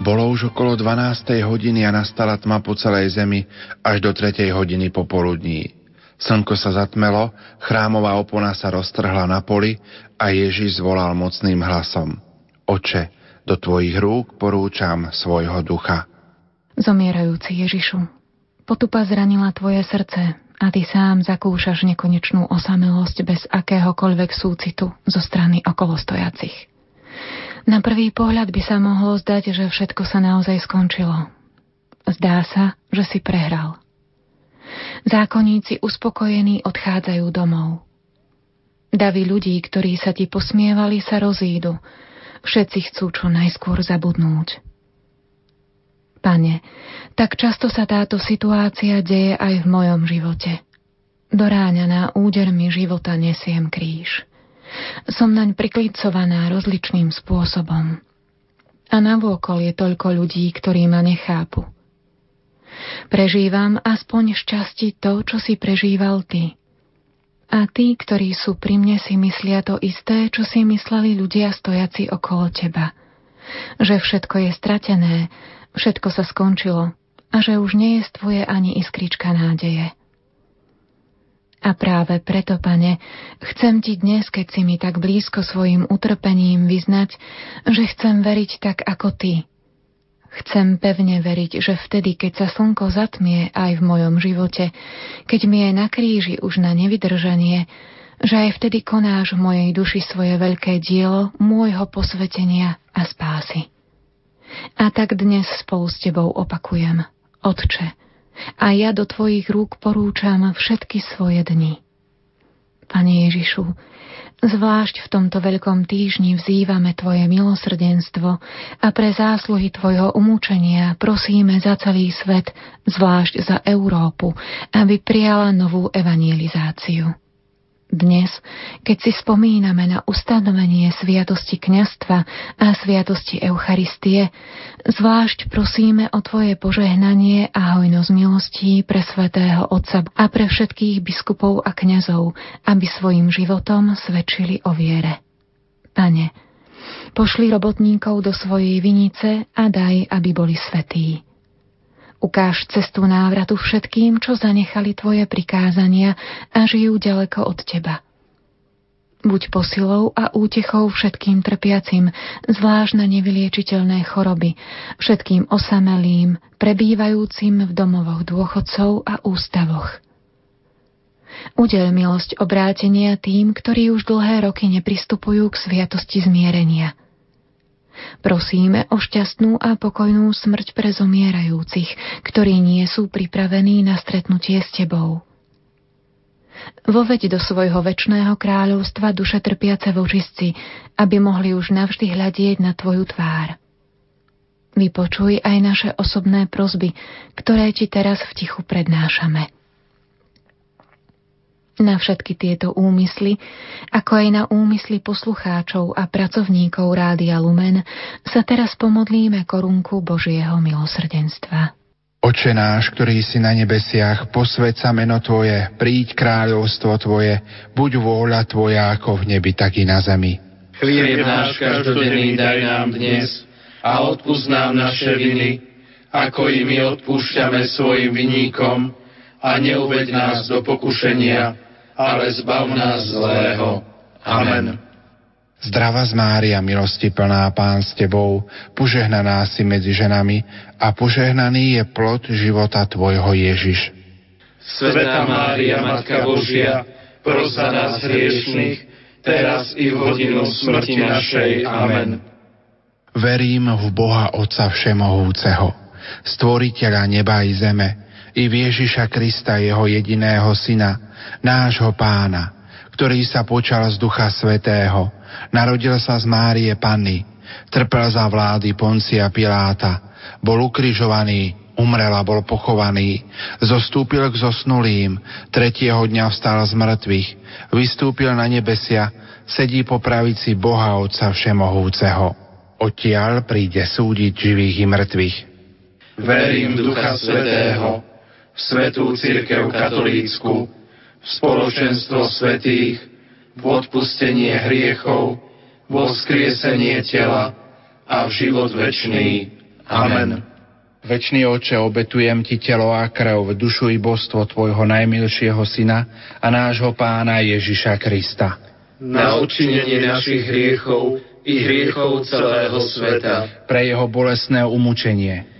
Bolo už okolo 12. hodiny a nastala tma po celej zemi až do 3. hodiny popoludní. Slnko sa zatmelo, chrámová opona sa roztrhla na poli a Ježiš zvolal mocným hlasom. Oče, do tvojich rúk porúčam svojho ducha. Zomierajúci Ježišu, potupa zranila tvoje srdce a ty sám zakúšaš nekonečnú osamelosť bez akéhokoľvek súcitu zo strany okolostojacich. Na prvý pohľad by sa mohlo zdať, že všetko sa naozaj skončilo. Zdá sa, že si prehral. Zákonníci uspokojení odchádzajú domov. Davy ľudí, ktorí sa ti posmievali, sa rozídu. Všetci chcú čo najskôr zabudnúť. Pane, tak často sa táto situácia deje aj v mojom živote. Do ráňa údermi života nesiem kríž. Som naň priklicovaná rozličným spôsobom. A navôkol je toľko ľudí, ktorí ma nechápu. Prežívam aspoň šťastí to, čo si prežíval ty. A tí, ktorí sú pri mne, si myslia to isté, čo si mysleli ľudia stojaci okolo teba. Že všetko je stratené, všetko sa skončilo a že už nie je tvoje ani iskrička nádeje. A práve preto, pane, chcem ti dnes, keď si mi tak blízko svojim utrpením vyznať, že chcem veriť tak ako ty. Chcem pevne veriť, že vtedy, keď sa slnko zatmie aj v mojom živote, keď mi je na kríži už na nevydržanie, že aj vtedy konáš v mojej duši svoje veľké dielo môjho posvetenia a spásy. A tak dnes spolu s tebou opakujem, Otče, a ja do tvojich rúk porúčam všetky svoje dni. Pane Ježišu, zvlášť v tomto veľkom týždni vzývame Tvoje milosrdenstvo a pre zásluhy Tvojho umúčenia prosíme za celý svet, zvlášť za Európu, aby prijala novú evangelizáciu. Dnes, keď si spomíname na ustanovenie sviatosti kňastva a sviatosti Eucharistie, zvlášť prosíme o Tvoje požehnanie a hojnosť milostí pre svätého Otca a pre všetkých biskupov a kňazov, aby svojim životom svedčili o viere. Pane, pošli robotníkov do svojej vinice a daj, aby boli svetí. Ukáž cestu návratu všetkým, čo zanechali tvoje prikázania a žijú ďaleko od teba. Buď posilou a útechou všetkým trpiacim, zvlášť na nevyliečiteľné choroby, všetkým osamelým, prebývajúcim v domovoch dôchodcov a ústavoch. Udel milosť obrátenia tým, ktorí už dlhé roky nepristupujú k sviatosti zmierenia – Prosíme o šťastnú a pokojnú smrť pre zomierajúcich, ktorí nie sú pripravení na stretnutie s Tebou. Voveď do svojho väčšného kráľovstva duše trpiace vožisci, aby mohli už navždy hľadieť na Tvoju tvár. Vypočuj aj naše osobné prozby, ktoré Ti teraz v tichu prednášame. Na všetky tieto úmysly, ako aj na úmysly poslucháčov a pracovníkov Rádia Lumen, sa teraz pomodlíme korunku Božieho milosrdenstva. Oče náš, ktorý si na nebesiach, posved sa meno Tvoje, príď kráľovstvo Tvoje, buď vôľa Tvoja ako v nebi, tak i na zemi. Chlieb náš každodenný daj nám dnes a odpúsť nám naše viny, ako i my odpúšťame svojim viníkom a neuveď nás do pokušenia, ale zbav nás zlého. Amen. Zdrava z Mária, milosti plná Pán s Tebou, požehnaná si medzi ženami a požehnaný je plod života Tvojho Ježiš. Sveta Mária, Matka Božia, pros za nás hriešných, teraz i v hodinu smrti našej. Amen. Verím v Boha Otca Všemohúceho, Stvoriteľa neba i zeme, i v Ježiša Krista, Jeho jediného Syna, nášho pána, ktorý sa počal z Ducha Svetého, narodil sa z Márie Panny, trpel za vlády Poncia Piláta, bol ukrižovaný, Umrel a bol pochovaný. Zostúpil k zosnulým. Tretieho dňa vstal z mŕtvych. Vystúpil na nebesia. Sedí po pravici Boha Otca Všemohúceho. Odtiaľ príde súdiť živých i mŕtvych. Verím v Ducha Svetého, v Svetú Církev Katolícku, spoločenstvo svetých, v odpustenie hriechov, vo vzkriesenie tela a v život večný. Amen. Večný oče, obetujem ti telo a krv, dušu i božstvo tvojho najmilšieho syna a nášho pána Ježiša Krista. Na učinenie našich hriechov i hriechov celého sveta. Pre jeho bolestné umúčenie.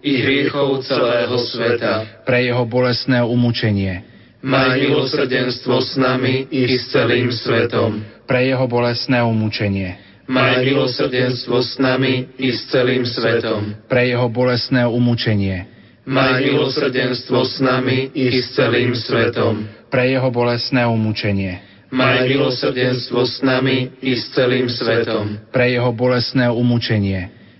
i hriechov celého sveta. Pre jeho bolestné umúčenie. Maj milosrdenstvo s nami i s celým svetom. Pre jeho bolestné umúčenie Maj milosrdenstvo s nami i s celým svetom. Pre jeho bolestné umúčenie. Maj milosrdenstvo s nami i s celým svetom. Pre jeho bolestné umúčenie. Maj milosrdenstvo s nami i s celým svetom. Pre jeho bolestné umúčenie.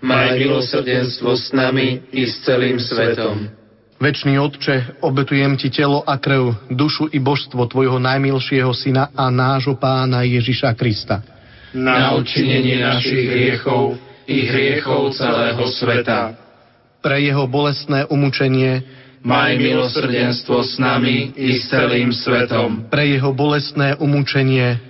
Maj milosrdenstvo s nami i s celým svetom. Večný Otče, obetujem Ti telo a krv, dušu i božstvo Tvojho najmilšieho Syna a nášho Pána Ježiša Krista na učinenie našich hriechov i hriechov celého sveta. Pre jeho bolestné umúčenie maj milosrdenstvo s nami i s celým svetom. Pre jeho bolestné umúčenie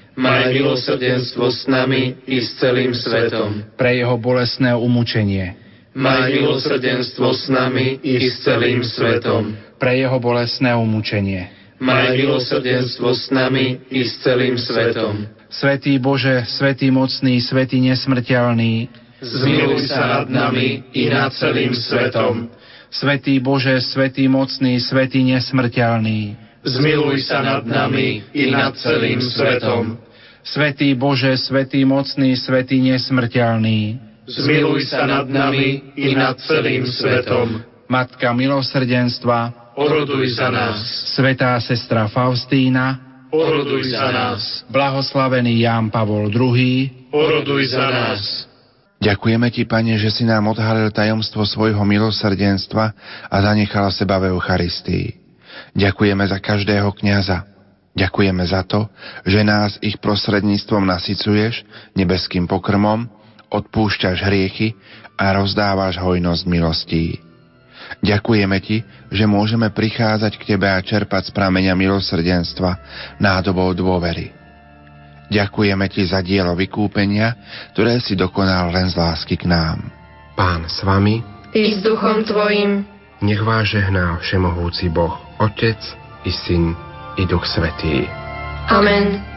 Maj milosrdenstvo s nami i s celým svetom. Pre jeho bolestné umúčenie. Maj milosrdenstvo s nami i s celým svetom. Pre jeho bolestné umúčenie. Maj milosrdenstvo s nami i s celým svetom. Svetý Bože, Svetý mocný, Svetý nesmrteľný, zmiluj sa nad nami i nad celým svetom. Svetý Bože, Svetý mocný, Svetý nesmrteľný, zmiluj sa nad nami i nad celým svetom. Svetý Bože, Svetý mocný, Svetý nesmrteľný, zmiluj sa nad nami i nad celým svetom. Matka milosrdenstva, oroduj za nás. Svetá sestra Faustína, oroduj za nás. Blahoslavený Ján Pavol II, oroduj za nás. Ďakujeme Ti, Pane, že si nám odhalil tajomstvo svojho milosrdenstva a zanechal seba v Eucharistii. Ďakujeme za každého kniaza. Ďakujeme za to, že nás ich prostredníctvom nasycuješ nebeským pokrmom, odpúšťaš hriechy a rozdávaš hojnosť milostí. Ďakujeme Ti, že môžeme prichádzať k Tebe a čerpať z prameňa milosrdenstva nádobou dôvery. Ďakujeme Ti za dielo vykúpenia, ktoré si dokonal len z lásky k nám. Pán s Vami i s duchom Tvojim. Nech vás žehná Všemohúci Boh, Otec i Syn i Duch Svetý. Amen.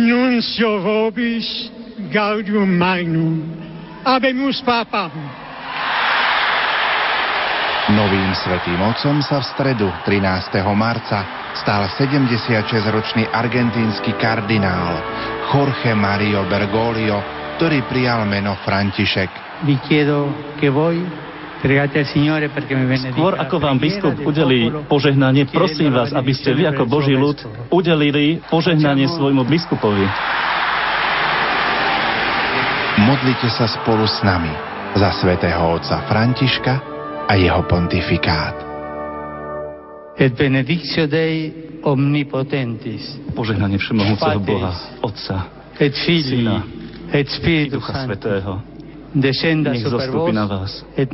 Annuncio vobis gaudium magnum. Abemus papam. Novým svetým otcom sa v stredu 13. marca stal 76-ročný argentínsky kardinál Jorge Mario Bergoglio, ktorý prijal meno František. Vi chiedo che voi Skôr ako vám biskup udelí požehnanie, prosím vás, aby ste vy ako Boží ľud udelili požehnanie svojmu biskupovi. Modlite sa spolu s nami za svätého otca Františka a jeho pontifikát. Et benedictio Dei omnipotentis. Požehnanie všemohúceho Boha, Otca, et Filii, Syna, et Spiritus Ducha. Svetého, descenda nech super zostupí vos na vás et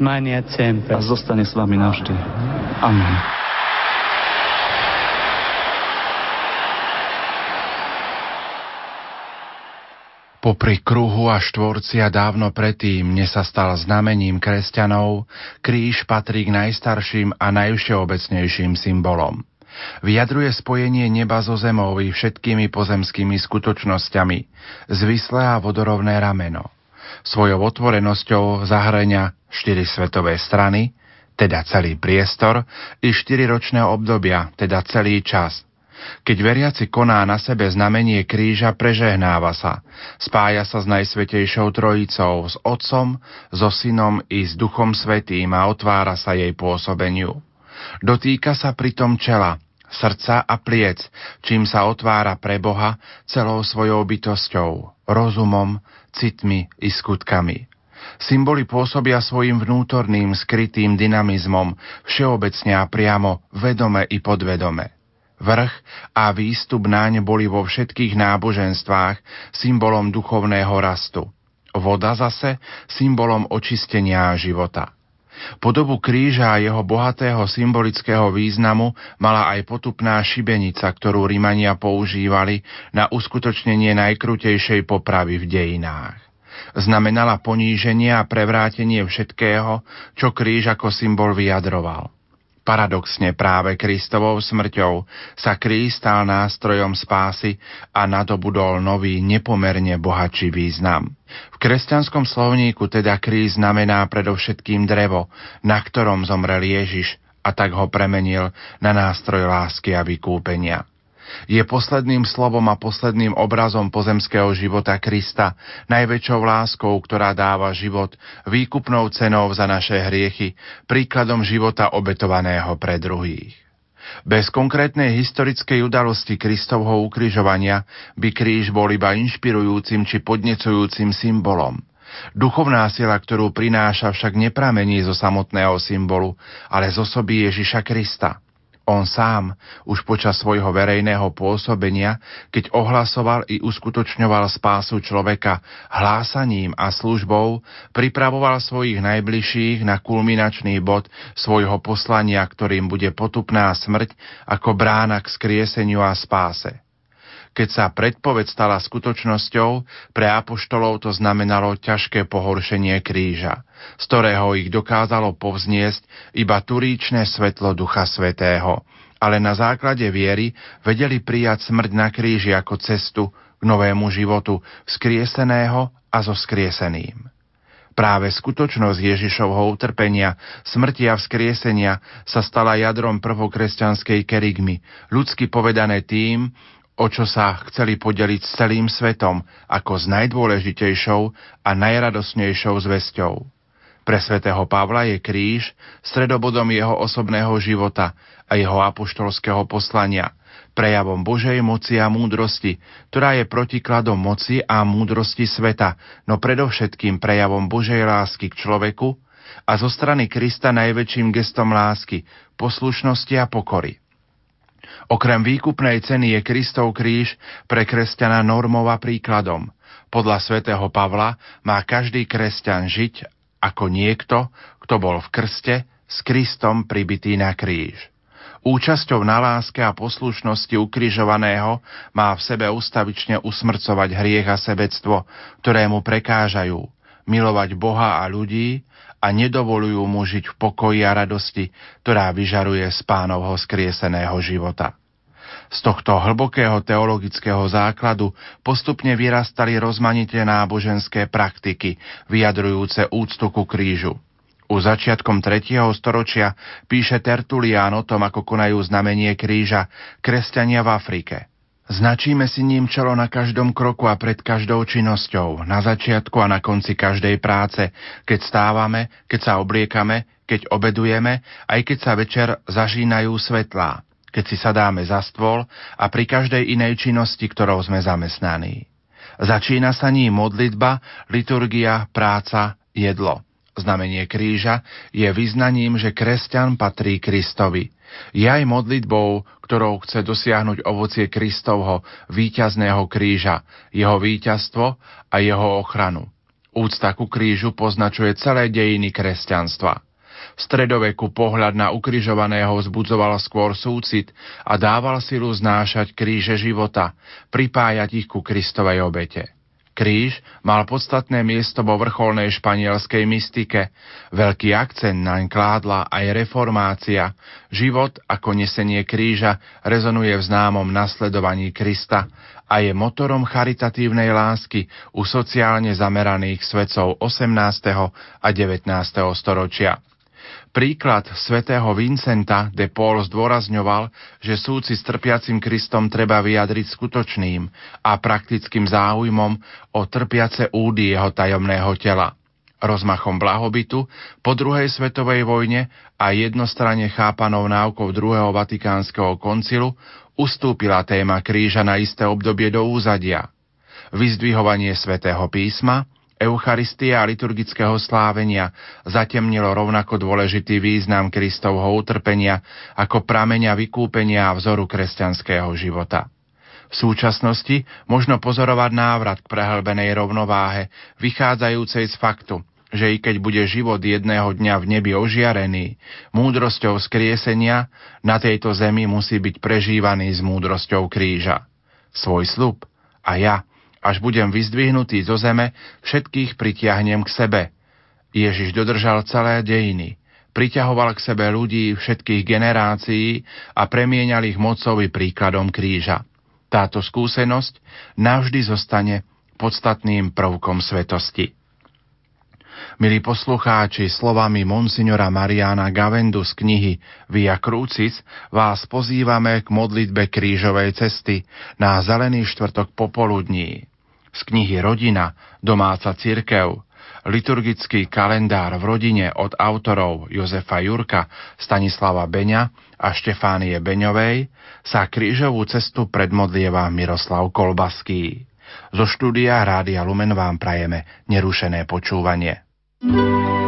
semper. a zostane s vami navždy. Amen. Popri kruhu a štvorcia dávno predtým, mne sa stal znamením kresťanov, kríž patrí k najstarším a najvšeobecnejším symbolom. Vyjadruje spojenie neba so zemou i všetkými pozemskými skutočnosťami, zvislé a vodorovné rameno. Svojou otvorenosťou zahrania štyri svetové strany, teda celý priestor, i štyri ročné obdobia, teda celý čas. Keď veriaci koná na sebe znamenie kríža, prežehnáva sa. Spája sa s Najsvetejšou Trojicou, s Otcom, so Synom i s Duchom Svetým a otvára sa jej pôsobeniu. Dotýka sa pritom čela, srdca a pliec, čím sa otvára pre Boha celou svojou bytosťou, rozumom, citmi i skutkami. Symboly pôsobia svojim vnútorným skrytým dynamizmom, všeobecne a priamo, vedome i podvedome. Vrch a výstup naň boli vo všetkých náboženstvách symbolom duchovného rastu. Voda zase symbolom očistenia života. Podobu kríža a jeho bohatého symbolického významu mala aj potupná šibenica, ktorú Rimania používali na uskutočnenie najkrutejšej popravy v dejinách. Znamenala poníženie a prevrátenie všetkého, čo kríž ako symbol vyjadroval. Paradoxne práve Kristovou smrťou sa kríž stal nástrojom spásy a nadobudol nový nepomerne bohatší význam. V kresťanskom slovníku teda kríž znamená predovšetkým drevo, na ktorom zomrel Ježiš a tak ho premenil na nástroj lásky a vykúpenia je posledným slovom a posledným obrazom pozemského života Krista, najväčšou láskou, ktorá dáva život, výkupnou cenou za naše hriechy, príkladom života obetovaného pre druhých. Bez konkrétnej historickej udalosti Kristovho ukrižovania by kríž bol iba inšpirujúcim či podnecujúcim symbolom. Duchovná sila, ktorú prináša, však nepramení zo samotného symbolu, ale z osoby Ježiša Krista – on sám už počas svojho verejného pôsobenia, keď ohlasoval i uskutočňoval spásu človeka hlásaním a službou, pripravoval svojich najbližších na kulminačný bod svojho poslania, ktorým bude potupná smrť ako brána k skrieseniu a spáse. Keď sa predpoveď stala skutočnosťou, pre apoštolov to znamenalo ťažké pohoršenie kríža, z ktorého ich dokázalo povzniesť iba turíčne svetlo Ducha Svetého, ale na základe viery vedeli prijať smrť na kríži ako cestu k novému životu, vzkrieseného a so skrieseným. Práve skutočnosť Ježišovho utrpenia, smrti a vzkriesenia sa stala jadrom prvokresťanskej kerygmy, ľudsky povedané tým, o čo sa chceli podeliť s celým svetom ako s najdôležitejšou a najradosnejšou zväzťou. Pre svätého Pavla je kríž stredobodom jeho osobného života a jeho apoštolského poslania, prejavom Božej moci a múdrosti, ktorá je protikladom moci a múdrosti sveta, no predovšetkým prejavom Božej lásky k človeku a zo strany Krista najväčším gestom lásky, poslušnosti a pokory. Okrem výkupnej ceny je Kristov kríž pre kresťana normou príkladom. Podľa svätého Pavla má každý kresťan žiť ako niekto, kto bol v krste s Kristom pribitý na kríž. Účasťou na láske a poslušnosti ukrižovaného má v sebe ustavične usmrcovať hriech a sebectvo, ktoré mu prekážajú, milovať Boha a ľudí a nedovolujú mu žiť v pokoji a radosti, ktorá vyžaruje z pánovho skrieseného života. Z tohto hlbokého teologického základu postupne vyrastali rozmanité náboženské praktiky, vyjadrujúce úctu ku krížu. U začiatkom 3. storočia píše Tertulián o tom, ako konajú znamenie kríža kresťania v Afrike. Značíme si ním čelo na každom kroku a pred každou činnosťou, na začiatku a na konci každej práce, keď stávame, keď sa obliekame, keď obedujeme, aj keď sa večer zažínajú svetlá, keď si sadáme za stôl a pri každej inej činnosti, ktorou sme zamestnaní. Začína sa ním modlitba, liturgia, práca, jedlo. Znamenie kríža je vyznaním, že kresťan patrí Kristovi. Je aj modlitbou, ktorou chce dosiahnuť ovocie Kristovho víťazného kríža, jeho víťazstvo a jeho ochranu. Úcta ku krížu poznačuje celé dejiny kresťanstva. V stredoveku pohľad na ukrižovaného vzbudzoval skôr súcit a dával silu znášať kríže života, pripájať ich ku Kristovej obete. Kríž mal podstatné miesto vo vrcholnej španielskej mystike. Veľký akcent naň kládla aj reformácia. Život ako nesenie kríža rezonuje v známom nasledovaní Krista a je motorom charitatívnej lásky u sociálne zameraných svetcov 18. a 19. storočia. Príklad svätého Vincenta de Paul zdôrazňoval, že súci s trpiacim Kristom treba vyjadriť skutočným a praktickým záujmom o trpiace údy jeho tajomného tela. Rozmachom blahobytu po druhej svetovej vojne a jednostranne chápanou náukou druhého vatikánskeho koncilu ustúpila téma kríža na isté obdobie do úzadia. Vyzdvihovanie svätého písma – Eucharistia a liturgického slávenia zatemnilo rovnako dôležitý význam Kristovho utrpenia ako prameňa vykúpenia a vzoru kresťanského života. V súčasnosti možno pozorovať návrat k prehlbenej rovnováhe, vychádzajúcej z faktu, že i keď bude život jedného dňa v nebi ožiarený, múdrosťou skriesenia na tejto zemi musí byť prežívaný s múdrosťou kríža. Svoj slub a ja až budem vyzdvihnutý zo zeme, všetkých pritiahnem k sebe. Ježiš dodržal celé dejiny. Priťahoval k sebe ľudí všetkých generácií a premienal ich mocou i príkladom kríža. Táto skúsenosť navždy zostane podstatným prvkom svetosti. Milí poslucháči, slovami monsignora Mariana Gavendu z knihy Via Crucis vás pozývame k modlitbe krížovej cesty na zelený štvrtok popoludní z knihy Rodina, domáca cirkev, liturgický kalendár v rodine od autorov Jozefa Jurka, Stanislava Beňa a Štefánie Beňovej sa krížovú cestu predmodlieva Miroslav Kolbaský. Zo štúdia Rádia Lumen vám prajeme nerušené počúvanie. thank you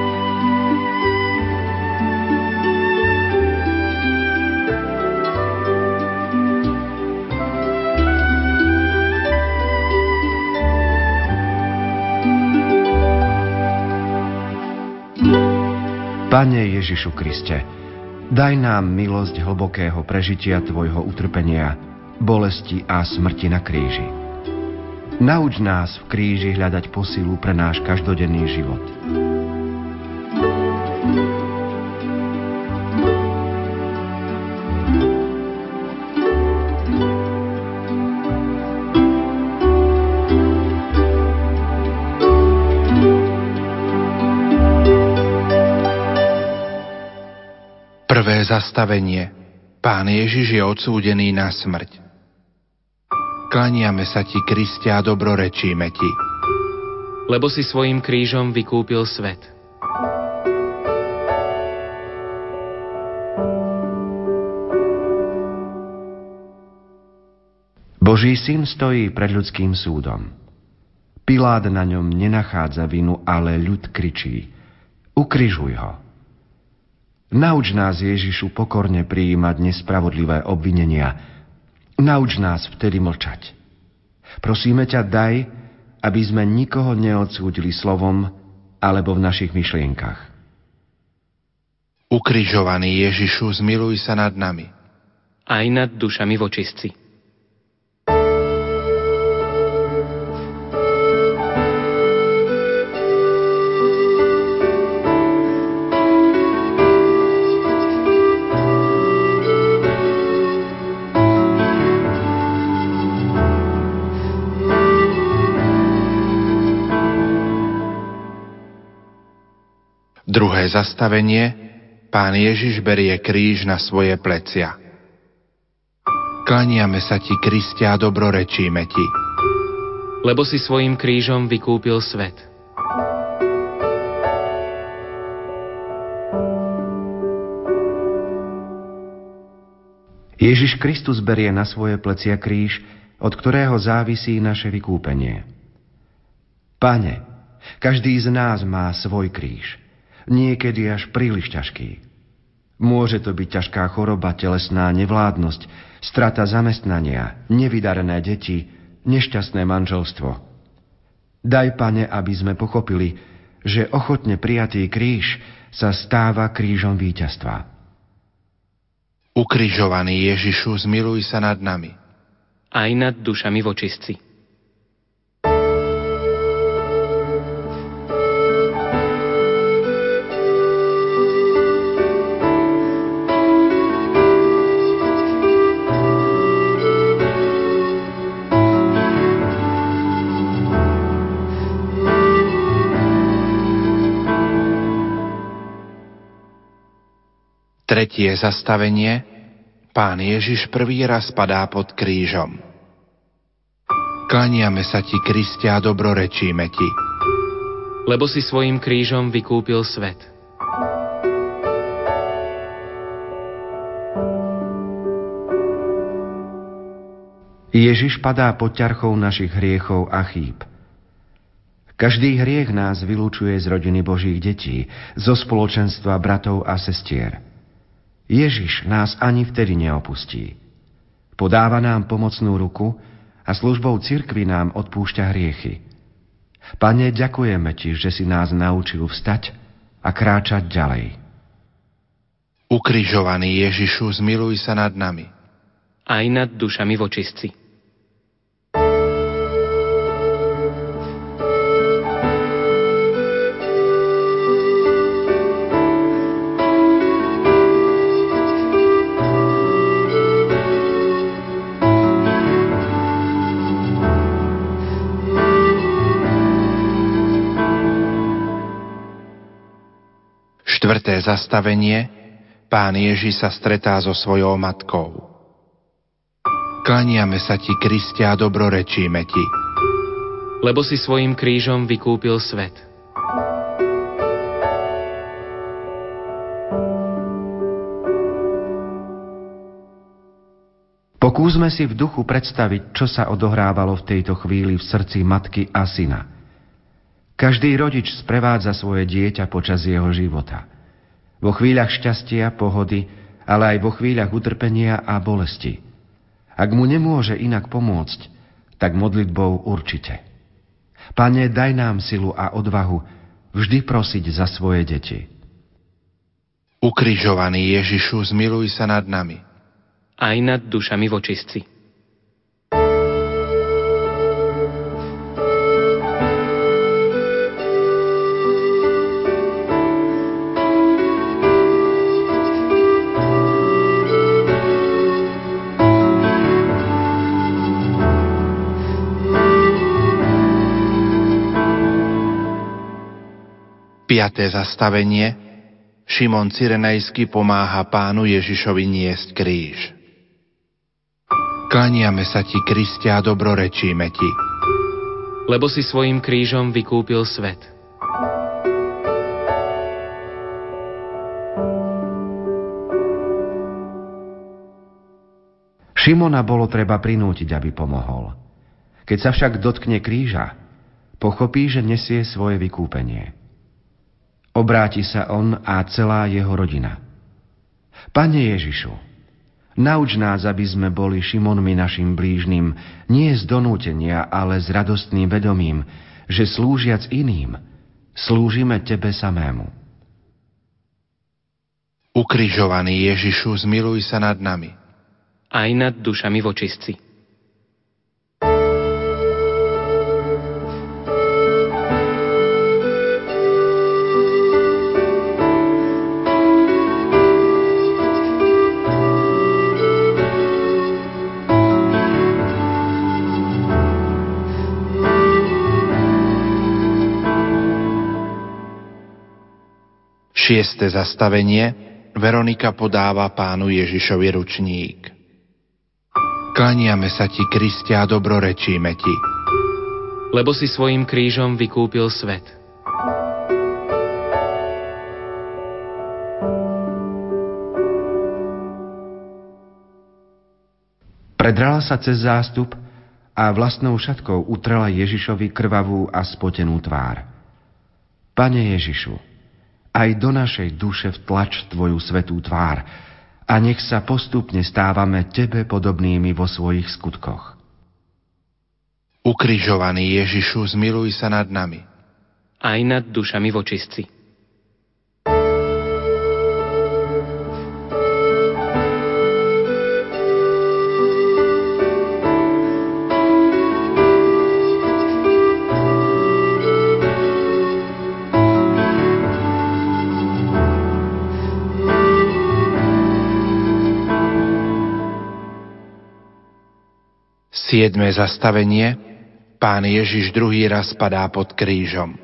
Pane Ježišu Kriste, daj nám milosť hlbokého prežitia Tvojho utrpenia, bolesti a smrti na kríži. Nauč nás v kríži hľadať posilu pre náš každodenný život. Zastavenie. Pán Ježiš je odsúdený na smrť. Klaniame sa ti, Kristia, a dobrorečíme ti. Lebo si svojim krížom vykúpil svet. Boží syn stojí pred ľudským súdom. Pilát na ňom nenachádza vinu, ale ľud kričí. Ukrižuj ho. Nauč nás, Ježišu, pokorne prijímať nespravodlivé obvinenia. Nauč nás vtedy mlčať. Prosíme ťa, daj, aby sme nikoho neodsúdili slovom alebo v našich myšlienkach. Ukrižovaný Ježišu, zmiluj sa nad nami. Aj nad dušami vočistci. Druhé zastavenie Pán Ježiš berie kríž na svoje plecia. Klaniame sa ti, Kristia, a dobrorečíme ti. Lebo si svojim krížom vykúpil svet. Ježiš Kristus berie na svoje plecia kríž, od ktorého závisí naše vykúpenie. Pane, každý z nás má svoj kríž, niekedy až príliš ťažký. Môže to byť ťažká choroba, telesná nevládnosť, strata zamestnania, nevydarené deti, nešťastné manželstvo. Daj, pane, aby sme pochopili, že ochotne prijatý kríž sa stáva krížom víťazstva. Ukrižovaný Ježišu, zmiluj sa nad nami. Aj nad dušami vočistci. Tretie zastavenie Pán Ježiš prvý raz padá pod krížom. Klaniame sa ti, Kristia, dobrorečíme ti. Lebo si svojim krížom vykúpil svet. Ježiš padá pod ťarchou našich hriechov a chýb. Každý hriech nás vylúčuje z rodiny Božích detí, zo spoločenstva bratov a sestier – Ježiš nás ani vtedy neopustí. Podáva nám pomocnú ruku a službou cirkvi nám odpúšťa hriechy. Pane, ďakujeme Ti, že si nás naučil vstať a kráčať ďalej. Ukrižovaný Ježišu, zmiluj sa nad nami. Aj nad dušami vočistci. Štvrté zastavenie Pán Ježiš sa stretá so svojou matkou. Klaniame sa ti, Kristia, a dobrorečíme ti. Lebo si svojim krížom vykúpil svet. Pokúsme si v duchu predstaviť, čo sa odohrávalo v tejto chvíli v srdci matky a syna. Každý rodič sprevádza svoje dieťa počas jeho života – vo chvíľach šťastia, pohody, ale aj vo chvíľach utrpenia a bolesti. Ak mu nemôže inak pomôcť, tak modlitbou určite. Pane, daj nám silu a odvahu vždy prosiť za svoje deti. Ukrižovaný Ježišu, zmiluj sa nad nami. Aj nad dušami vočistci. Piaté zastavenie Šimon Cyrenejsky pomáha pánu Ježišovi niesť kríž. Klaniame sa ti, Kristia, a dobrorečíme ti. Lebo si svojim krížom vykúpil svet. Šimona bolo treba prinútiť, aby pomohol. Keď sa však dotkne kríža, pochopí, že nesie svoje vykúpenie. Obráti sa on a celá jeho rodina. Pane Ježišu, nauč nás, aby sme boli Šimonmi našim blížnym, nie z donútenia, ale s radostným vedomím, že slúžiac iným, slúžime Tebe samému. Ukrižovaný Ježišu, zmiluj sa nad nami. Aj nad dušami vočistci. Šieste zastavenie Veronika podáva pánu Ježišovi ručník. Klaniame sa ti, Kristia, a dobrorečíme ti. Lebo si svojim krížom vykúpil svet. Predrala sa cez zástup a vlastnou šatkou utrela Ježišovi krvavú a spotenú tvár. Pane Ježišu, aj do našej duše vtlač Tvoju svetú tvár a nech sa postupne stávame Tebe podobnými vo svojich skutkoch. Ukrižovaný Ježišu, zmiluj sa nad nami. Aj nad dušami vočistci. Siedme zastavenie. Pán Ježiš druhý raz padá pod krížom.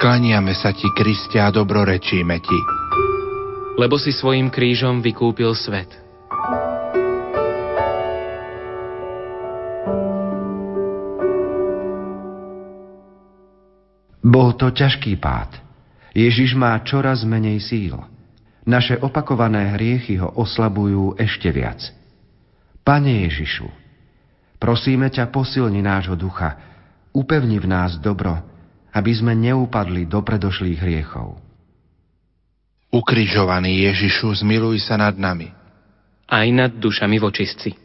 Klaniame sa ti, Kristia, a dobrorečíme ti. Lebo si svojim krížom vykúpil svet. Bol to ťažký pád. Ježiš má čoraz menej síl. Naše opakované hriechy ho oslabujú ešte viac. Pane Ježišu, prosíme ťa posilni nášho ducha, upevni v nás dobro, aby sme neupadli do predošlých hriechov. Ukrižovaný Ježišu, zmiluj sa nad nami. Aj nad dušami vočistci.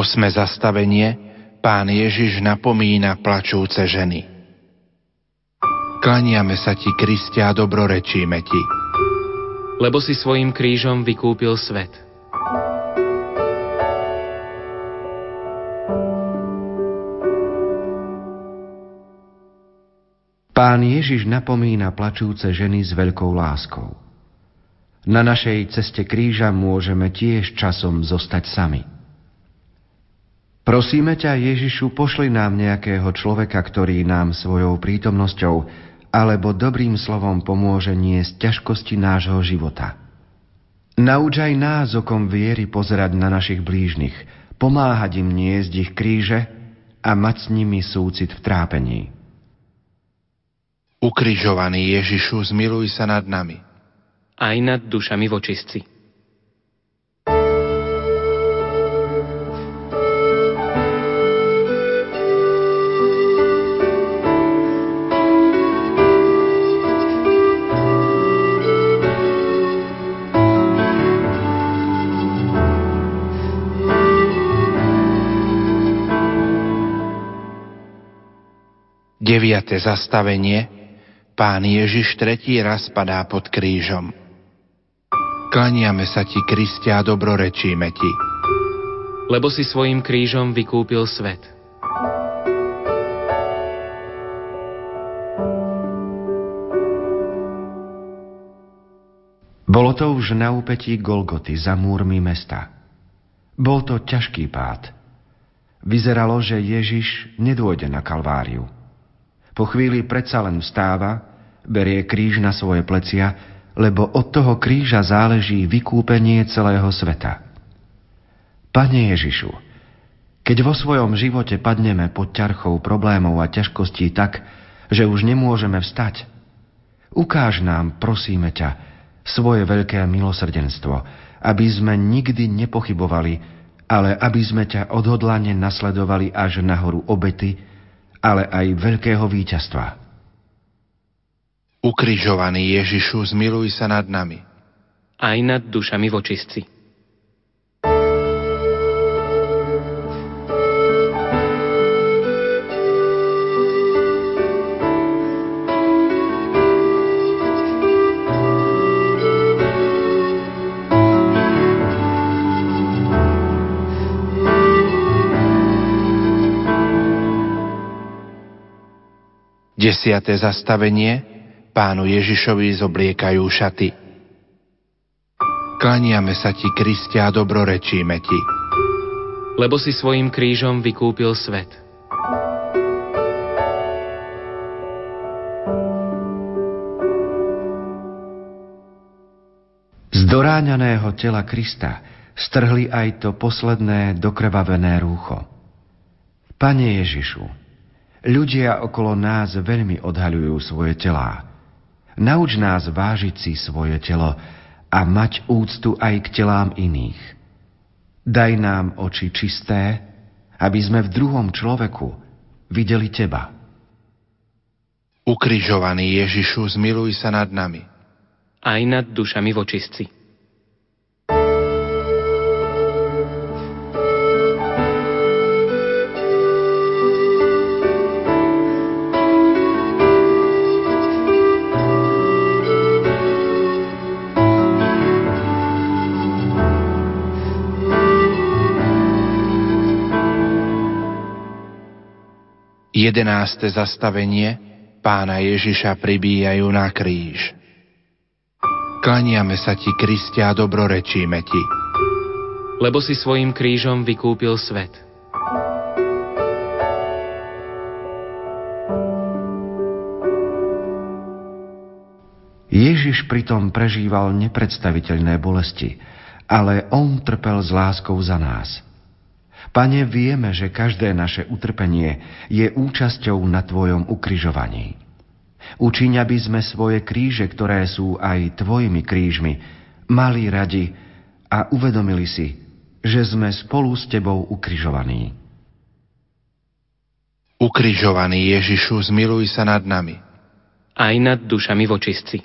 Osme zastavenie Pán Ježiš napomína plačúce ženy. Klaniame sa ti, Kristia, a dobrorečíme ti. Lebo si svojim krížom vykúpil svet. Pán Ježiš napomína plačúce ženy s veľkou láskou. Na našej ceste kríža môžeme tiež časom zostať sami. Prosíme ťa, Ježišu, pošli nám nejakého človeka, ktorý nám svojou prítomnosťou alebo dobrým slovom pomôže niesť ťažkosti nášho života. Nauč aj nás okom viery pozerať na našich blížnych, pomáhať im niesť ich kríže a mať s nimi súcit v trápení. Ukrižovaný Ježišu, zmiluj sa nad nami. Aj nad dušami vočistci. Deviate zastavenie Pán Ježiš tretí raz padá pod krížom. Klaniame sa ti, Kristia, a dobrorečíme ti. Lebo si svojim krížom vykúpil svet. Bolo to už na úpetí Golgoty za múrmi mesta. Bol to ťažký pád. Vyzeralo, že Ježiš nedôjde na Kalváriu. Po chvíli predsa len vstáva, berie kríž na svoje plecia, lebo od toho kríža záleží vykúpenie celého sveta. Pane Ježišu, keď vo svojom živote padneme pod ťarchou problémov a ťažkostí tak, že už nemôžeme vstať, ukáž nám, prosíme ťa, svoje veľké milosrdenstvo, aby sme nikdy nepochybovali, ale aby sme ťa odhodlane nasledovali až nahoru obety, ale aj veľkého víťazstva. Ukrižovaný Ježišu, zmiluj sa nad nami. Aj nad dušami vočistci. Desiate zastavenie Pánu Ježišovi zobliekajú šaty. Klaniame sa ti, Kristia, a dobrorečíme ti. Lebo si svojim krížom vykúpil svet. Z doráňaného tela Krista strhli aj to posledné dokrvavené rúcho. Pane Ježišu, ľudia okolo nás veľmi odhaľujú svoje telá. Nauč nás vážiť si svoje telo a mať úctu aj k telám iných. Daj nám oči čisté, aby sme v druhom človeku videli Teba. Ukrižovaný Ježišu, zmiluj sa nad nami aj nad dušami vočistci. Jedenáste zastavenie pána Ježiša pribíjajú na kríž. Klaniame sa ti, Kristia, a dobrorečíme ti. Lebo si svojim krížom vykúpil svet. Ježiš pritom prežíval nepredstaviteľné bolesti, ale on trpel s láskou za nás. Pane, vieme, že každé naše utrpenie je účasťou na Tvojom ukrižovaní. Učiň, aby sme svoje kríže, ktoré sú aj tvojimi krížmi, mali radi a uvedomili si, že sme spolu s tebou ukrižovaní. Ukrižovaný Ježišu, zmiluj sa nad nami. Aj nad dušami vočistci.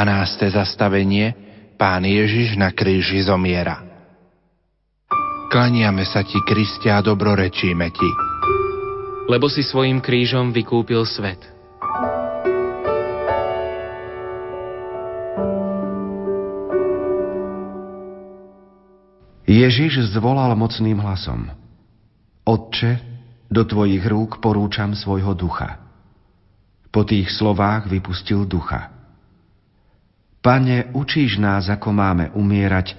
12. zastavenie Pán Ježiš na kríži zomiera. Klaniame sa ti, Kristia, a dobrorečíme ti. Lebo si svojim krížom vykúpil svet. Ježiš zvolal mocným hlasom. Otče, do tvojich rúk porúčam svojho ducha. Po tých slovách vypustil ducha. Pane, učíš nás, ako máme umierať,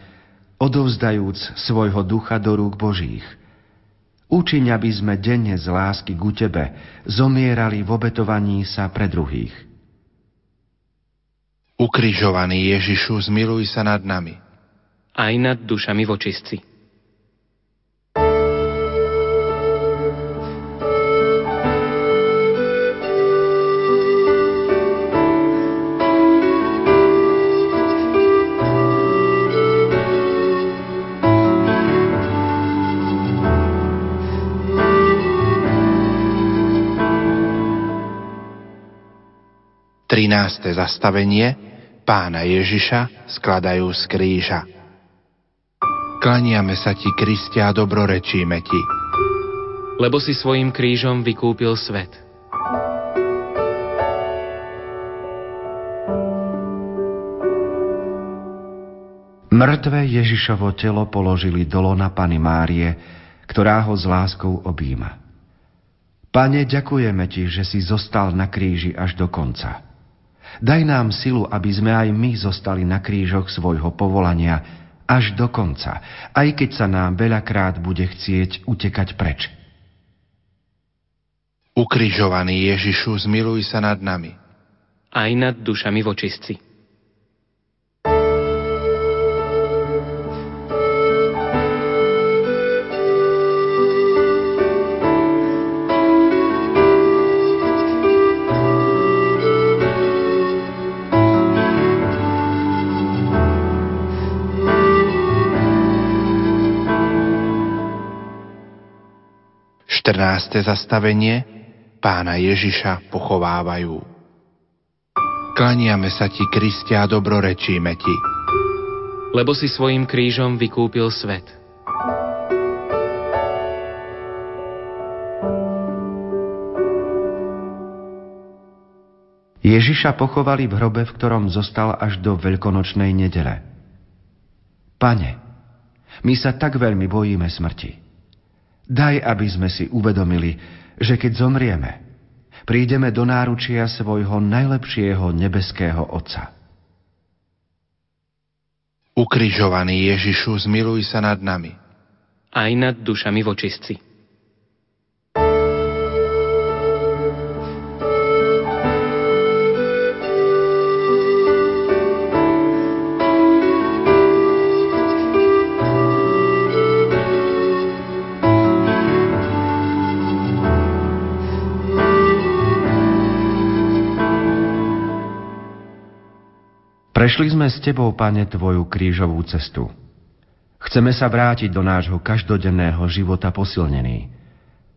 odovzdajúc svojho ducha do rúk Božích. Učiň, aby sme denne z lásky ku Tebe zomierali v obetovaní sa pre druhých. Ukrižovaný Ježišu, zmiluj sa nad nami. Aj nad dušami vočistci. 13. zastavenie pána Ježiša skladajú z kríža. Klaniame sa ti, Kristia, a dobrorečíme ti. Lebo si svojim krížom vykúpil svet. Mŕtve Ježišovo telo položili dolo na Pany Márie, ktorá ho s láskou objíma. Pane, ďakujeme Ti, že si zostal na kríži až do konca. Daj nám silu, aby sme aj my zostali na krížoch svojho povolania až do konca, aj keď sa nám veľakrát bude chcieť utekať preč. Ukrižovaný Ježišu, zmiluj sa nad nami. Aj nad dušami vočistci. 14. zastavenie Pána Ježiša pochovávajú. Klaniame sa ti, Kristia, a dobrorečíme ti. lebo si svojim krížom vykúpil svet. Ježiša pochovali v hrobe, v ktorom zostal až do veľkonočnej nedele. Pane, my sa tak veľmi bojíme smrti. Daj, aby sme si uvedomili, že keď zomrieme, prídeme do náručia svojho najlepšieho nebeského Otca. Ukrižovaný Ježišu, zmiluj sa nad nami. Aj nad dušami vočistci. Prešli sme s Tebou, Pane, Tvoju krížovú cestu. Chceme sa vrátiť do nášho každodenného života posilnení.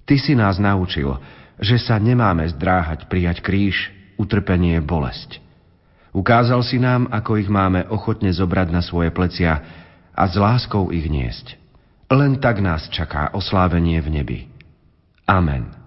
Ty si nás naučil, že sa nemáme zdráhať prijať kríž, utrpenie, bolesť. Ukázal si nám, ako ich máme ochotne zobrať na svoje plecia a s láskou ich niesť. Len tak nás čaká oslávenie v nebi. Amen.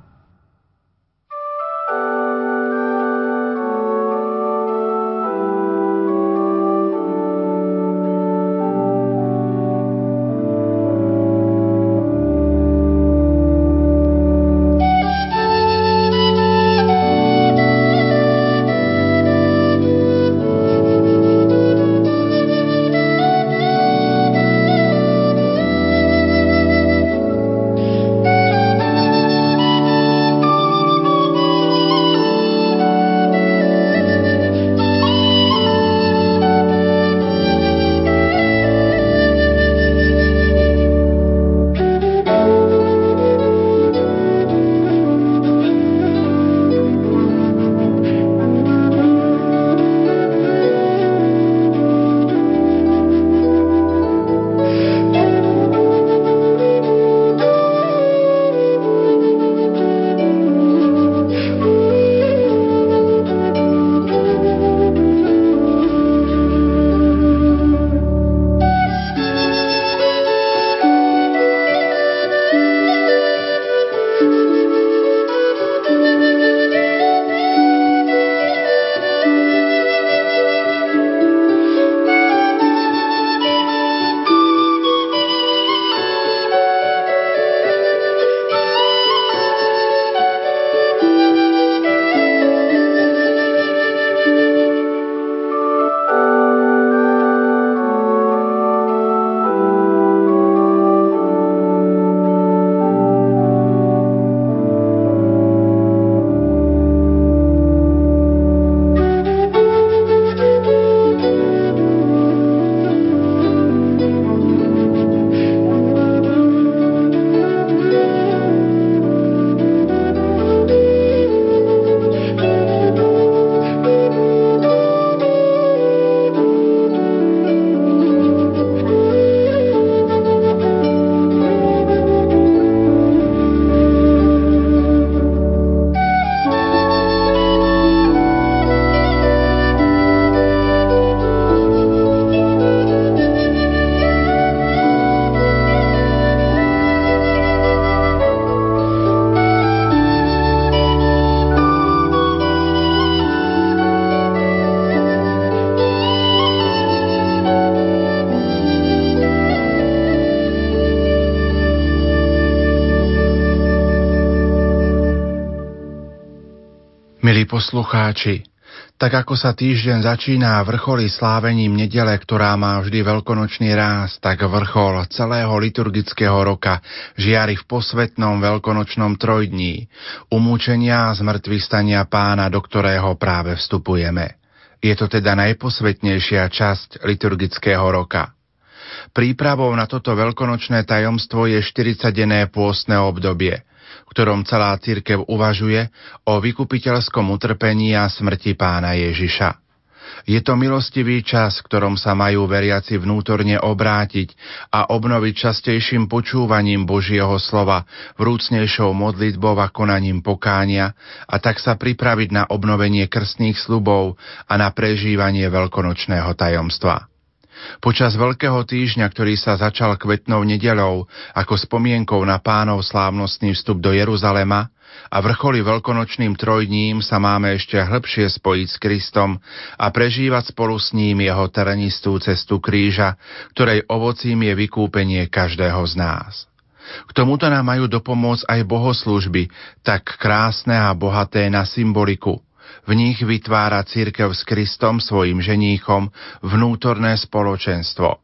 Poslucháči, tak ako sa týždeň začína vrcholí slávením nedele, ktorá má vždy veľkonočný ráz, tak vrchol celého liturgického roka žiari v posvetnom veľkonočnom trojdní, umúčenia a zmrtvých stania pána, do ktorého práve vstupujeme. Je to teda najposvetnejšia časť liturgického roka. Prípravou na toto veľkonočné tajomstvo je 40-denné pôstne obdobie – ktorom celá církev uvažuje o vykupiteľskom utrpení a smrti pána Ježiša. Je to milostivý čas, v ktorom sa majú veriaci vnútorne obrátiť a obnoviť častejším počúvaním Božieho slova, vrúcnejšou modlitbou a konaním pokánia a tak sa pripraviť na obnovenie krstných slubov a na prežívanie veľkonočného tajomstva. Počas Veľkého týždňa, ktorý sa začal kvetnou nedelou ako spomienkou na pánov slávnostný vstup do Jeruzalema a vrcholi veľkonočným trojdním sa máme ešte hĺbšie spojiť s Kristom a prežívať spolu s ním jeho terenistú cestu kríža, ktorej ovocím je vykúpenie každého z nás. K tomuto nám majú dopomôcť aj bohoslúžby, tak krásne a bohaté na symboliku – v nich vytvára církev s Kristom svojim ženíchom vnútorné spoločenstvo.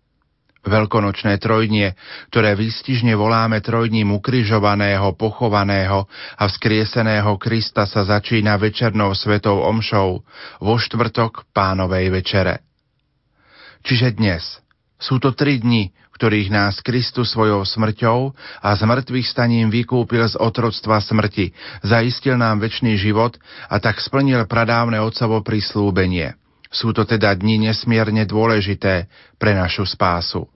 Veľkonočné trojdnie, ktoré výstižne voláme trojdním ukrižovaného, pochovaného a vzkrieseného Krista sa začína večernou svetou omšou vo štvrtok pánovej večere. Čiže dnes sú to tri dni, ktorých nás Kristus svojou smrťou a z staním vykúpil z otroctva smrti, zaistil nám väčší život a tak splnil pradávne otcovo prislúbenie. Sú to teda dni nesmierne dôležité pre našu spásu.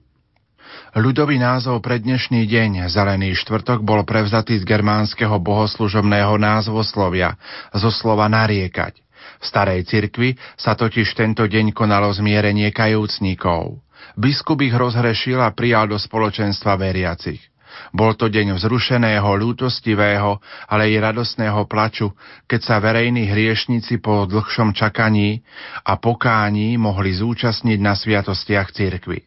Ľudový názov pre dnešný deň, Zelený štvrtok, bol prevzatý z germánskeho bohoslužobného názvoslovia, zo slova nariekať. V starej cirkvi sa totiž tento deň konalo zmierenie kajúcnikov. Biskup ich rozhrešil a prijal do spoločenstva veriacich. Bol to deň vzrušeného, ľútostivého, ale i radosného plaču, keď sa verejní hriešnici po dlhšom čakaní a pokání mohli zúčastniť na sviatostiach cirkvy.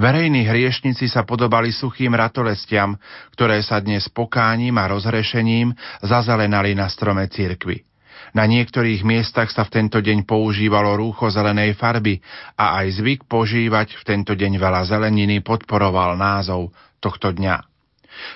Verejní hriešnici sa podobali suchým ratolestiam, ktoré sa dnes pokáním a rozhrešením zazelenali na strome cirkvy. Na niektorých miestach sa v tento deň používalo rúcho zelenej farby a aj zvyk požívať v tento deň veľa zeleniny podporoval názov tohto dňa.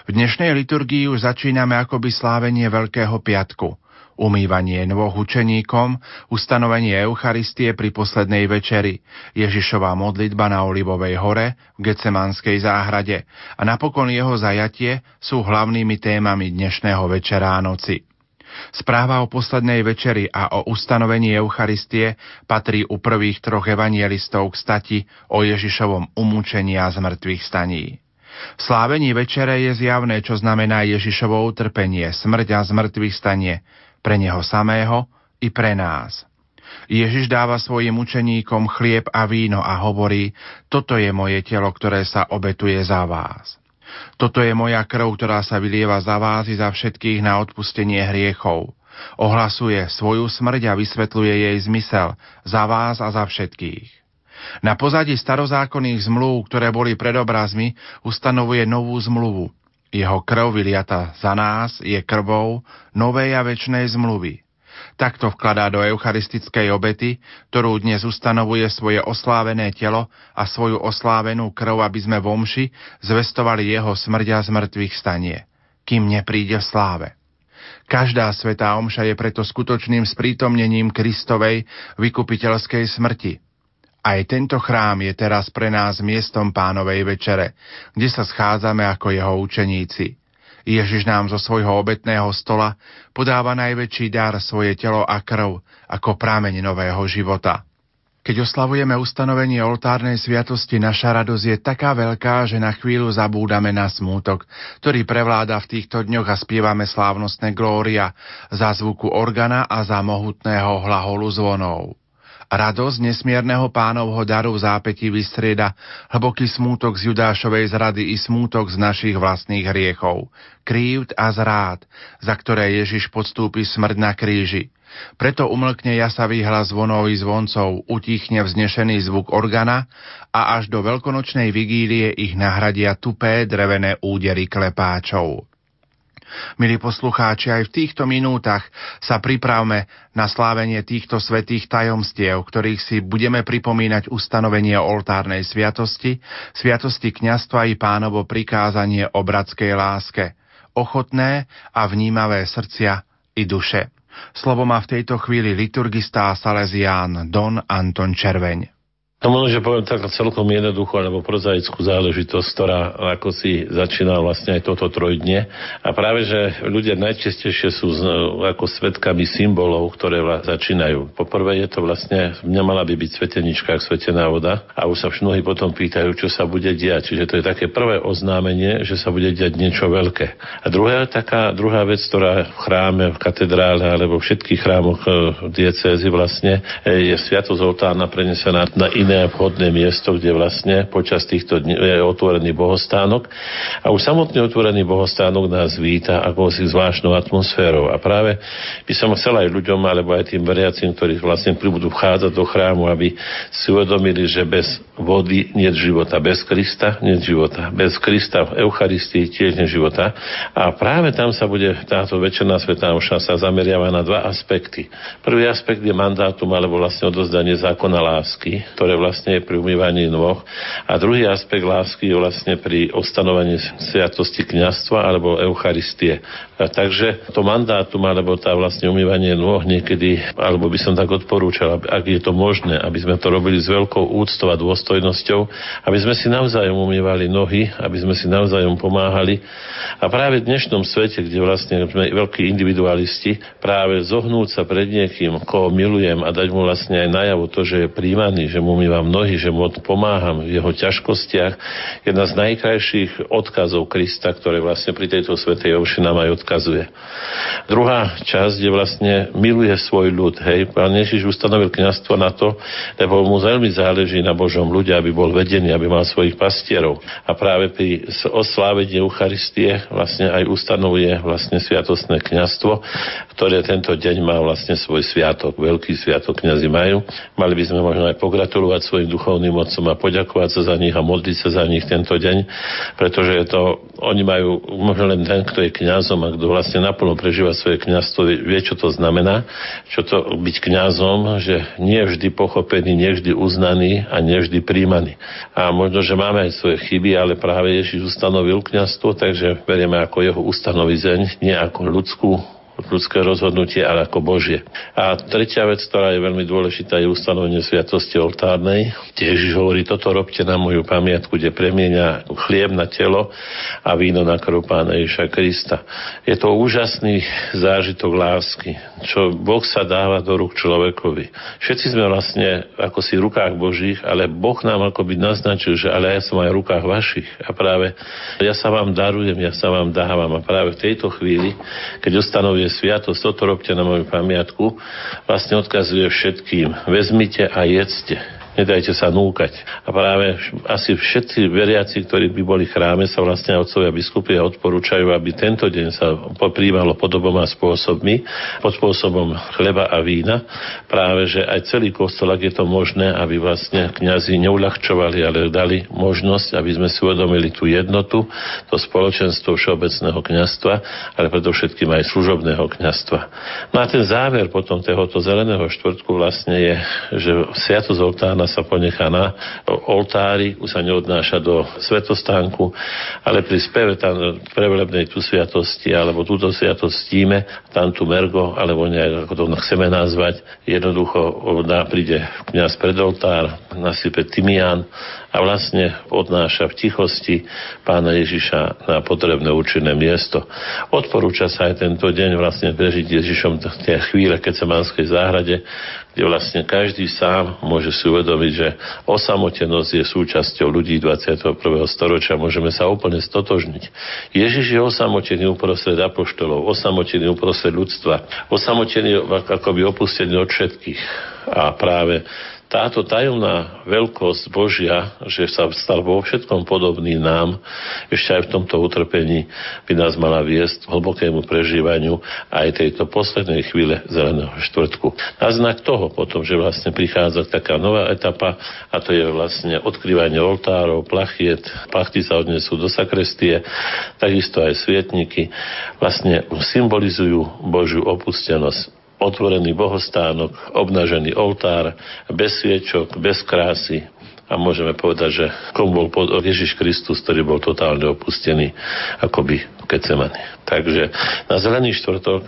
V dnešnej liturgii už začíname akoby slávenie Veľkého piatku, umývanie nôh učeníkom, ustanovenie Eucharistie pri poslednej večeri, Ježišová modlitba na Olivovej hore v Gecemanskej záhrade a napokon jeho zajatie sú hlavnými témami dnešného večera a noci. Správa o poslednej večeri a o ustanovení Eucharistie patrí u prvých troch evangelistov k stati o Ježišovom umúčení a zmrtvých staní. V slávení večere je zjavné, čo znamená Ježišovo utrpenie, smrť a zmrtvých stanie pre neho samého i pre nás. Ježiš dáva svojim učeníkom chlieb a víno a hovorí, toto je moje telo, ktoré sa obetuje za vás. Toto je moja krv, ktorá sa vylieva za vás i za všetkých na odpustenie hriechov. Ohlasuje svoju smrť a vysvetľuje jej zmysel za vás a za všetkých. Na pozadí starozákonných zmluv, ktoré boli pred obrazmi, ustanovuje novú zmluvu. Jeho krv vyliata za nás je krvou novej a väčšnej zmluvy. Takto vkladá do eucharistickej obety, ktorú dnes ustanovuje svoje oslávené telo a svoju oslávenú krv, aby sme v omši zvestovali jeho smrť a zmrtvých stanie, kým nepríde v sláve. Každá svetá omša je preto skutočným sprítomnením Kristovej vykupiteľskej smrti. Aj tento chrám je teraz pre nás miestom pánovej večere, kde sa schádzame ako jeho učeníci – Ježiš nám zo svojho obetného stola podáva najväčší dar svoje telo a krv ako prámeň nového života. Keď oslavujeme ustanovenie oltárnej sviatosti, naša radosť je taká veľká, že na chvíľu zabúdame na smútok, ktorý prevláda v týchto dňoch a spievame slávnostné glória za zvuku organa a za mohutného hlaholu zvonov. Radosť nesmierneho pánovho daru v zápätí vystrieda hlboký smútok z Judášovej zrady i smútok z našich vlastných hriechov, krívd a zrád, za ktoré Ježiš podstúpi smrť na kríži. Preto umlkne jasavý hlas zvonov i zvoncov, utichne vznešený zvuk organa a až do veľkonočnej vigílie ich nahradia tupé drevené údery klepáčov. Milí poslucháči, aj v týchto minútach sa pripravme na slávenie týchto svetých tajomstiev, ktorých si budeme pripomínať ustanovenie oltárnej sviatosti, sviatosti kňastva i pánovo prikázanie o bratskej láske, ochotné a vnímavé srdcia i duše. Slovo má v tejto chvíli liturgista a salezián Don Anton Červeň. To možno, že poviem tak celkom jednoduchú alebo prozaickú záležitosť, ktorá ako si začína vlastne aj toto trojdne. A práve, že ľudia najčastejšie sú ako svetkami symbolov, ktoré začínajú. Poprvé je to vlastne, nemala by byť svetenička, svetená voda. A už sa mnohí potom pýtajú, čo sa bude diať. Čiže to je také prvé oznámenie, že sa bude diať niečo veľké. A druhá taká, druhá vec, ktorá v chráme, v katedrále alebo v všetkých chrámoch e, diecézy vlastne e, je sviatosť oltárna prenesená na iné vlastne vhodné miesto, kde vlastne počas týchto dní je otvorený bohostánok a už samotný otvorený bohostánok nás víta ako si zvláštnou atmosférou. A práve by som chcel aj ľuďom, alebo aj tým veriacim, ktorí vlastne pribudú vchádzať do chrámu, aby si uvedomili, že bez vody nie života, bez Krista nie života, bez Krista v Eucharistii tiež nie života. A práve tam sa bude táto večerná svetá omša sa zameriava na dva aspekty. Prvý aspekt je mandátum alebo vlastne odozdanie zákona lásky, ktoré vlastne je pri umývaní nôh. A druhý aspekt lásky je vlastne pri ostanovaní sviatosti kňastva alebo Eucharistie. A takže to mandátum alebo tá vlastne umývanie nôh niekedy, alebo by som tak odporúčal, ak je to možné, aby sme to robili s veľkou úctou a dôstojnosťou, aby sme si navzájom umývali nohy, aby sme si navzájom pomáhali. A práve v dnešnom svete, kde vlastne sme veľkí individualisti, práve zohnúť sa pred niekým, koho milujem a dať mu vlastne aj najavo to, že je príjmaný, že mu umývam nohy, že mu pomáham v jeho ťažkostiach, jedna z najkrajších odkazov Krista, ktoré vlastne pri tejto svetej ovši nám aj odkazuje. Druhá časť je vlastne miluje svoj ľud. Hej, pán Ježiš ustanovil kňastvo na to, lebo mu veľmi záleží na Božom ľudia, aby bol vedený, aby mal svojich pastierov. A práve pri oslávení Eucharistie vlastne aj ustanovuje vlastne sviatostné kňastvo, ktoré tento deň má vlastne svoj sviatok, veľký sviatok kňazi majú. Mali by sme možno aj pogratulovať svojim duchovným mocom a poďakovať sa za nich a modliť sa za nich tento deň, pretože je to, oni majú možno len ten, kto je kňazom a kto vlastne naplno prežíva svoje kňazstvo, vie, čo to znamená, čo to byť kňazom, že nie vždy pochopený, nie vždy uznaný a nie vždy príjmaný. A možno, že máme aj svoje chyby, ale práve Ježiš ustanovil kňazstvo, takže berieme ako jeho ustanovizeň, nie ako ľudskú ľudské rozhodnutie, ale ako Božie. A tretia vec, ktorá je veľmi dôležitá, je ustanovenie sviatosti oltárnej. Tiež hovorí, toto robte na moju pamiatku, kde premienia chlieb na telo a víno na krv Pána Ježa Krista. Je to úžasný zážitok lásky, čo Boh sa dáva do rúk človekovi. Všetci sme vlastne ako si v rukách Božích, ale Boh nám akoby naznačil, že ale ja som aj v rukách vašich. A práve ja sa vám darujem, ja sa vám dávam. A práve v tejto chvíli, keď ustanovuje je sviatosť, toto robte na moju pamiatku, vlastne odkazuje všetkým. Vezmite a jedzte nedajte sa núkať. A práve asi všetci veriaci, ktorí by boli v chráme, sa vlastne otcovia biskupy odporúčajú, aby tento deň sa popríjmalo podoboma spôsobmi, pod spôsobom chleba a vína. Práve, že aj celý kostol, ak je to možné, aby vlastne kňazi neuľahčovali, ale dali možnosť, aby sme si uvedomili tú jednotu, to spoločenstvo všeobecného kňastva, ale predovšetkým aj služobného kňastva. No a ten záver potom tohoto zeleného štvrtku vlastne je, že sviatosť sa ponechá na oltári, už sa neodnáša do svetostánku, ale pri speve tam prevelebnej tu sviatosti, alebo túto sviatosť stíme, tam tu mergo, alebo nejak, ako to chceme nazvať, jednoducho príde kniaz pred oltár, nasype tymián a vlastne odnáša v tichosti pána Ježiša na potrebné účinné miesto. Odporúča sa aj tento deň vlastne prežiť Ježišom tie chvíle, Manskej záhrade, kde vlastne každý sám môže si uvedomiť, že osamotenosť je súčasťou ľudí 21. storočia. Môžeme sa úplne stotožniť. Ježiš je osamotený uprostred apoštolov, osamotený uprostred ľudstva, osamotený akoby opustený od všetkých. A práve táto tajomná veľkosť Božia, že sa stal vo všetkom podobný nám, ešte aj v tomto utrpení by nás mala viesť k hlbokému prežívaniu aj tejto poslednej chvíle zeleného štvrtku. Na znak toho potom, že vlastne prichádza taká nová etapa a to je vlastne odkrývanie oltárov, plachiet, plachty sa odnesú do sakrestie, takisto aj svietniky, vlastne symbolizujú Božiu opustenosť otvorený bohostánok, obnažený oltár, bez sviečok, bez krásy, a môžeme povedať, že komu bol Ježiš Kristus, ktorý bol totálne opustený, akoby v Kecemani. Takže na zelený štvrtok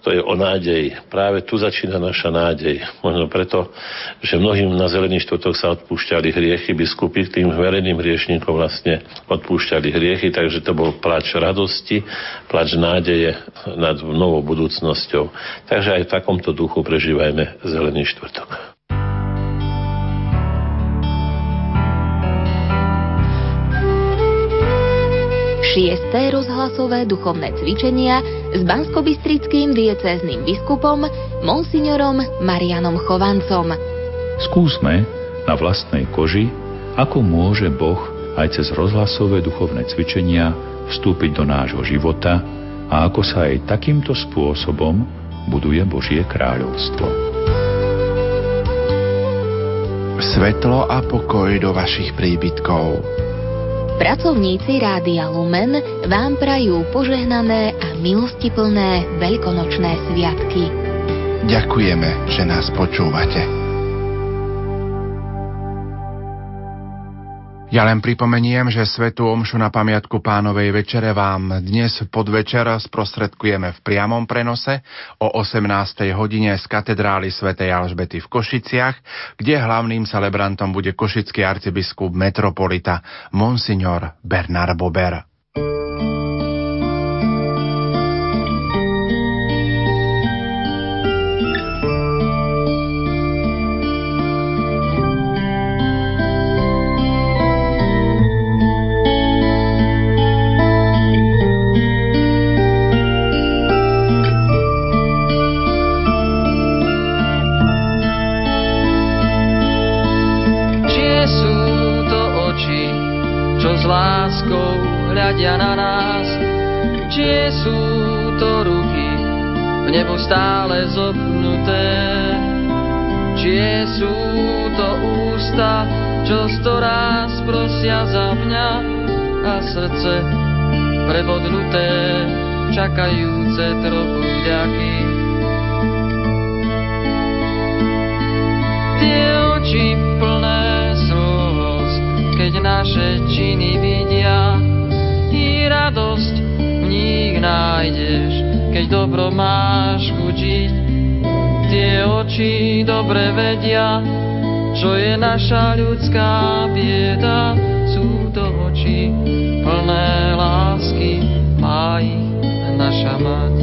to je o nádej. Práve tu začína naša nádej. Možno preto, že mnohým na zelený štvrtok sa odpúšťali hriechy, biskupy tým verejným hriešníkom vlastne odpúšťali hriechy, takže to bol plač radosti, plač nádeje nad novou budúcnosťou. Takže aj v takomto duchu prežívajme zelený štvrtok. Šiesté rozhlasové duchovné cvičenia s banskobistrickým diecézným biskupom Monsignorom Marianom Chovancom. Skúsme, na vlastnej koži, ako môže Boh aj cez rozhlasové duchovné cvičenia vstúpiť do nášho života a ako sa aj takýmto spôsobom buduje Božie kráľovstvo. Svetlo a pokoj do vašich príbytkov. Pracovníci Rádia Lumen vám prajú požehnané a milostiplné veľkonočné sviatky. Ďakujeme, že nás počúvate. Ja len pripomeniem, že Svetú Omšu na pamiatku pánovej večere vám dnes podvečer sprostredkujeme v priamom prenose o 18. hodine z katedrály svätej Alžbety v Košiciach, kde hlavným celebrantom bude košický arcibiskup metropolita Monsignor Bernard Bober. Stále zopnuté. Čie sú to ústa, čo storáz prosia za mňa a srdce prebodnuté, čakajúce trochu vďaky. Tie oči plné slz, keď naše činy vidia, i radosť v nich nájdeš keď dobro máš chučiť. Oči dobre vedia, čo je naša ľudská bieda. Sú to oči plné lásky, má ich naša mať.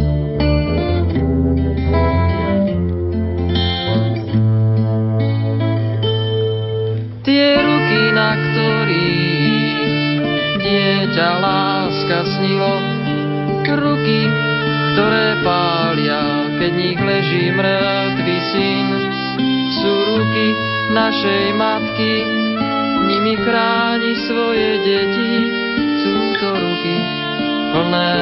Tie ruky, na ktorých dieťa láska snilo, ruky, ktoré pália, keď nich leží ruky našej matky, nimi chráni svoje deti, sú to ruky plné